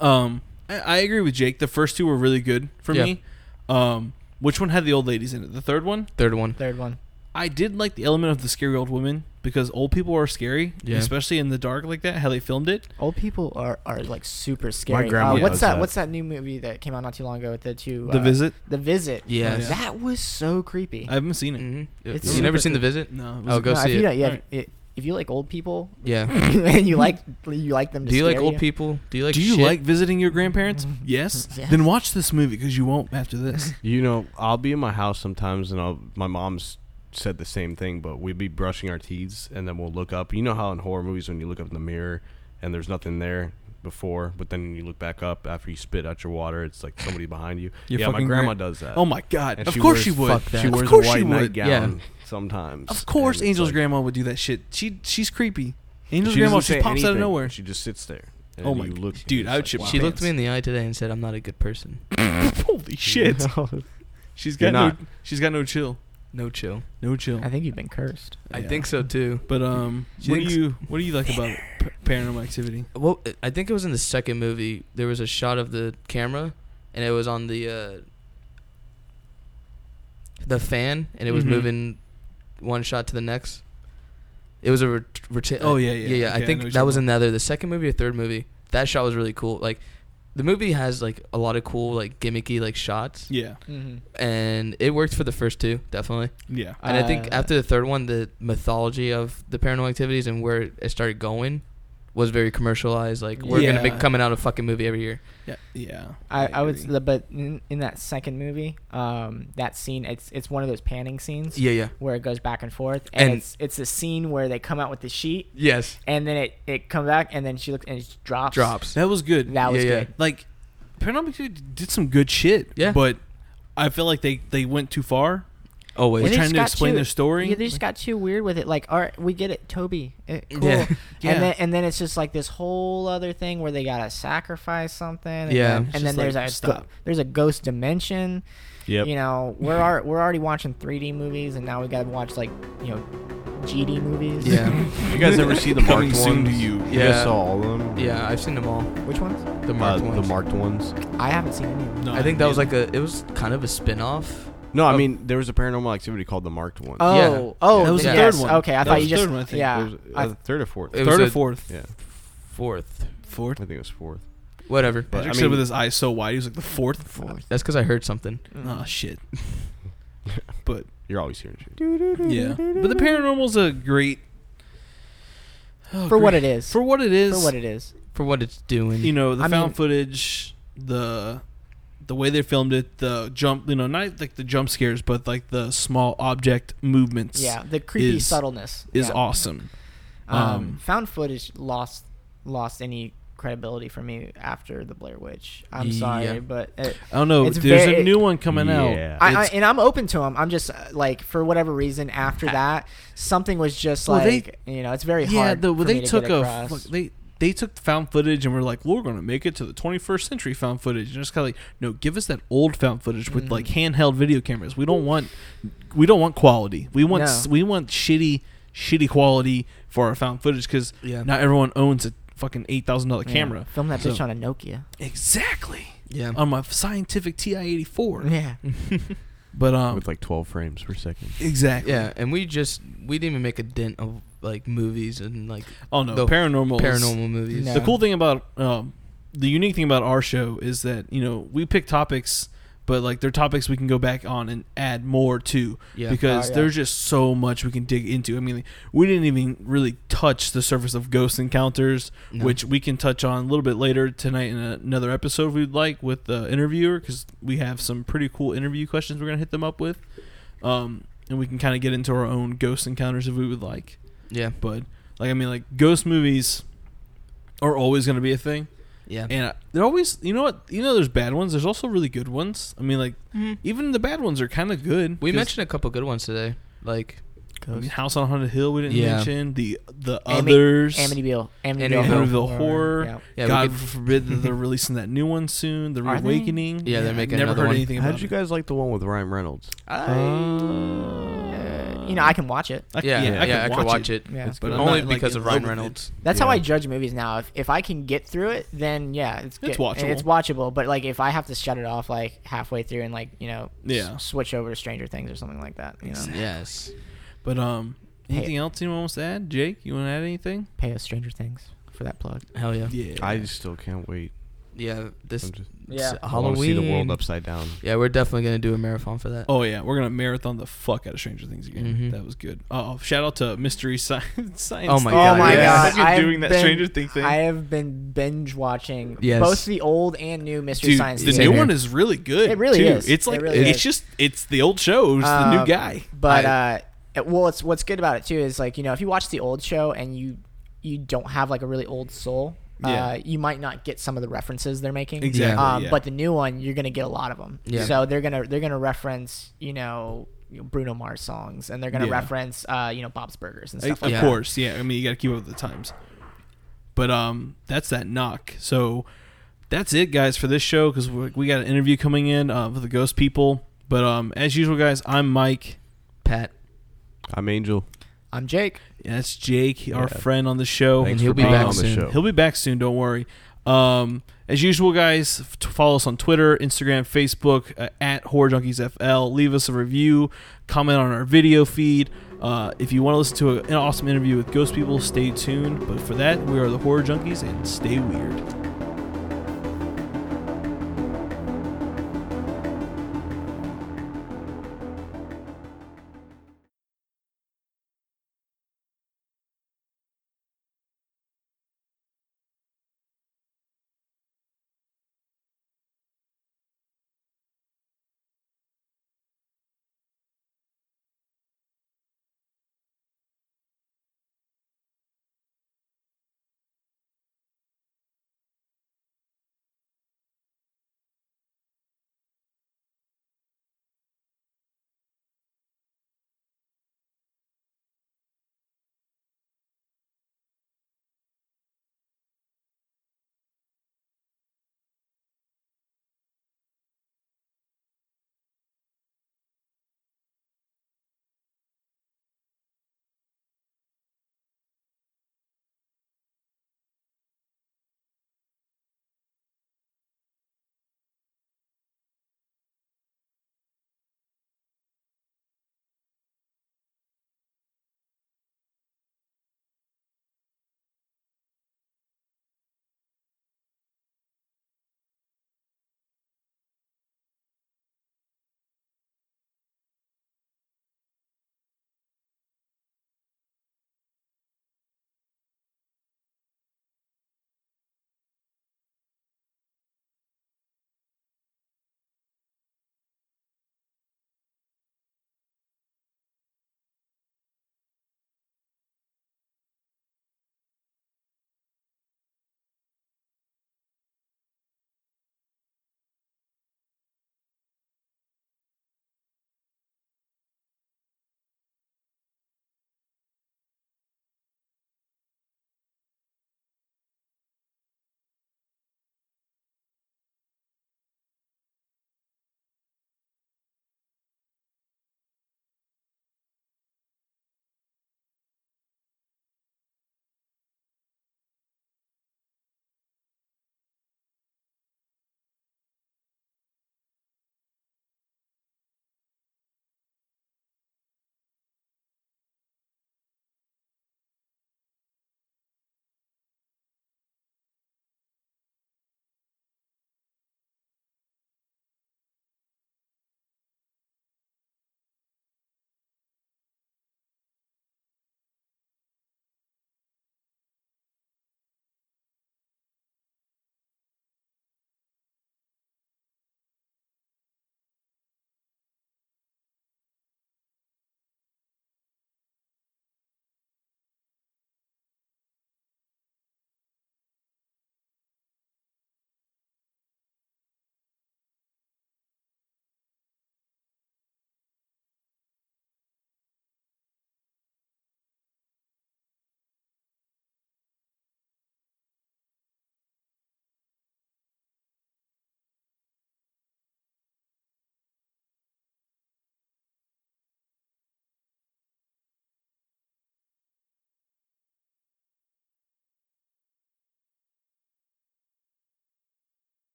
Um, I, I agree with Jake. The first two were really good for Yeah. me. Um, which one had the old ladies in it? The third one. Third one. Third one. I did like the element of the scary old woman because old people are scary, Yeah. especially in the dark like that. How they filmed it. Old people are, are like super scary. My grandma uh, what's that, that. What's that new movie that came out not too long ago with the two? the uh, Visit. The Visit. Yeah. Yeah. That was so creepy. I haven't seen it. hmm It's you never super seen The. Visit? No. it Oh, go No, see if you, it. don't- yeah, Alright. if, if you like old people Yeah. and you like you like them. To Do you like scare old people? Do you like? Do you shit? like visiting your grandparents? Yes. Yes. Then watch this movie because you won't after this. You know, I'll be in my house sometimes, and I'll, my mom's said the same thing, but we'd be brushing our teeth, and then we'll look up. You know how in horror movies, when you look up in the mirror and there's nothing there before, but then you look back up after you spit out your water, it's like somebody behind you. Your yeah, my grandma gran- does that. Oh my god! And of she course wears- she would. fuck that. She Of wears course a she white would. nightgown sometimes. Of course, Angel's like- grandma would do that shit. She she's creepy. Angel's she grandma doesn't just say pops out of anything. nowhere. She just sits there. And Oh you my- look, dude, I would it's shit like, my She wow. looked me in the eye today and said, "I'm not a good person." Holy shit! She's got no. She's got no chill. No chill. No chill. I think you've been cursed. I Yeah. think so too. But um, what do thinks- you what do you like about p- Paranormal Activity? Well, I think it was in the second movie. There was a shot of the camera, and it was on the uh, the fan, and it was Mhm. moving one shot to the next. It was a ret- reti- Oh, yeah, yeah. yeah, yeah. Okay, I I know think what that you're was talking in either the second movie or third movie. That shot was really cool. Like, the movie has like a lot of cool, like gimmicky, like shots, Yeah, Mm-hmm. and it worked for the first two, definitely. yeah. And I think Uh, after the third one, the mythology of the paranormal activities and where it started going was very commercialized. Like we're gonna be coming out a fucking movie every year. Yeah, yeah. I, I would, agree. but in, in that second movie, um, that scene, it's it's one of those panning scenes Yeah, yeah. where it goes back and forth, and, And- it's it's a scene where they come out with the sheet, Yes. and then it it comes back, and then she looks and it drops. Drops. That was good. That was Yeah, yeah. good. like Paranormal Activity did some good shit. Yeah. but I feel like they they went too far. Always. They're trying to explain too- their story. Yeah, they just got too weird with it. Like, all right, we get it, Toby, eh, cool. Yeah. Yeah. And then and then it's just like this whole other thing where they gotta sacrifice something. And Yeah. then, and then just there's like, a stop. there's a ghost dimension. Yep. You know, we're ar- we're already watching 3D movies, and now we gotta watch like you know, GD movies. Yeah. You guys ever see the Coming marked soon ones? to you. You Yeah. guys saw all of them? yeah, I've seen them all. Which ones? The Uh, marked ones. the marked ones. I haven't seen any of them. No, I think that was like a. It was kind of a spin-off. No, I Oh. mean there was a paranormal activity called the marked ones. Oh, Yeah. oh, That was the yes. third one. Okay, I That thought was you the just third one, I think. yeah. It was, I- uh, third or fourth. It was third or a- fourth. yeah, Fourth. Fourth. I think it was fourth. Whatever. But, I Patrick mean- said with his eyes so wide, he was like the fourth. Fourth. That's because I heard something. Oh shit. but You're always hearing shit. yeah, but the paranormal's a great. Oh, for what great- it is. For what it is. For what it is. for what it's doing. you know the I found mean- footage the the way they filmed it the jump you know not like the jump scares but like the small object movements Yeah, the creepy is- subtleness is yeah. awesome Um, Um, found footage lost lost any credibility for me after the Blair Witch. I'm sorry, but it, i don't know there's very- a new one coming out Yeah. I, I and I'm open to them. I'm just uh, like for whatever reason after that something was just Well, they- like you know it's very yeah hard. the, for they to took a fuck- they they took the found footage and were like we're going to make it to the 21st century found footage and just kind of like no give us that old found footage with like Mhm. handheld video cameras we don't want we don't want quality we want No. we want shitty shitty quality for our found footage because yeah, not everyone owns a fucking eight thousand dollar Yeah. camera Film that bitch So- on a Nokia. exactly yeah. on my scientific TI eighty four Yeah. but um with like 12 frames per second. exactly Yeah, and we just we didn't even make a dent of like movies and like oh no the paranormal paranormal movies. No. The cool thing about um, the unique thing about our show is that you know we pick topics, but like they're topics we can go back on and add more to Yeah, because Oh, yeah. there's just so much we can dig into. I mean, we didn't even really touch the surface of ghost encounters, No. which we can touch on a little bit later tonight in another episode if we'd like with the interviewer because we have some pretty cool interview questions we're gonna hit them up with, um, and we can kind of get into our own ghost encounters if we would like. Yeah, But like I mean, like ghost movies are always going to be a thing, yeah, and I- they're always you know what you know there's bad ones. There's also really good ones. I mean, like even the bad ones are kind of good. We mentioned a couple good ones today. Like I mean, House on Haunted Hill. We didn't Yeah. mention the the Ami- others. Amityville. Amityville, Amityville Horror. Yeah. yeah, God we could, forbid that they're releasing that new one soon. The Reawakening. Yeah, they're making Never another heard one. anything How about did you it. guys like the one with Ryan Reynolds? Uh, you know, I can watch it. I, yeah, yeah, yeah, I could watch it, Yeah. It's but only not, because in of love Ryan with it. Reynolds. That's how I judge movies now. If if I can get through it, then yeah, it's It's good. watchable. It's watchable. But like if I have to shut it off like halfway through and like you know Yeah. s- switch over to Stranger Things or something like that, you know, Exactly. Yes. But um, Hey. anything else anyone wants to add? Jake, you want to add anything? pay us Stranger Things for that plug. Hell yeah. Yeah. I still can't wait. Yeah. This just, Yeah. I want to see the world Halloween. upside down. Yeah, we're definitely gonna do a marathon for that. Oh yeah, we're gonna marathon the fuck out of Stranger Things again. Mhm. That was good. Oh, shout out to Mystery Science. Science Oh my Theater. God, Oh my yes. god! You're I've doing that been- Stranger Thing thing. I have been binge watching Yes. both the old and new Mystery Dude, Science the Same new Theater. one is really good. It really too. is. It's It like really it's is. just it's the old show. It's the new Um, guy. But I- uh, it- well, it's what's good about it too is like you know if you watch the old show and you you don't have like a really old soul, Yeah. uh, you might not get some of the references they're making. Exactly. Um, yeah. But the new one, you're gonna get a lot of them. Yeah. So they're gonna they're gonna reference you know Bruno Mars songs and they're gonna Yeah. reference uh, you know Bob's Burgers and Of stuff like Yeah. course, yeah. I mean, you got to keep up with the times. But um, that's that knock. So that's it, guys, for this show because we got an interview coming in uh, with the Ghost People. But um, as usual, guys, I'm Mike. Pat. I'm Angel. I'm Jake. Yeah, that's Jake, our Yeah. friend on the show. Thanks he'll for be being back on the soon. show. He'll be back soon. Don't worry. Um, as usual, guys, f- to follow us on Twitter, Instagram, Facebook uh, at Horror Junkies FL. Leave us a review, comment on our video feed. Uh, if you want to listen to a, an awesome interview with Ghost People, stay tuned. But for that, we are the Horror Junkies, and stay weird.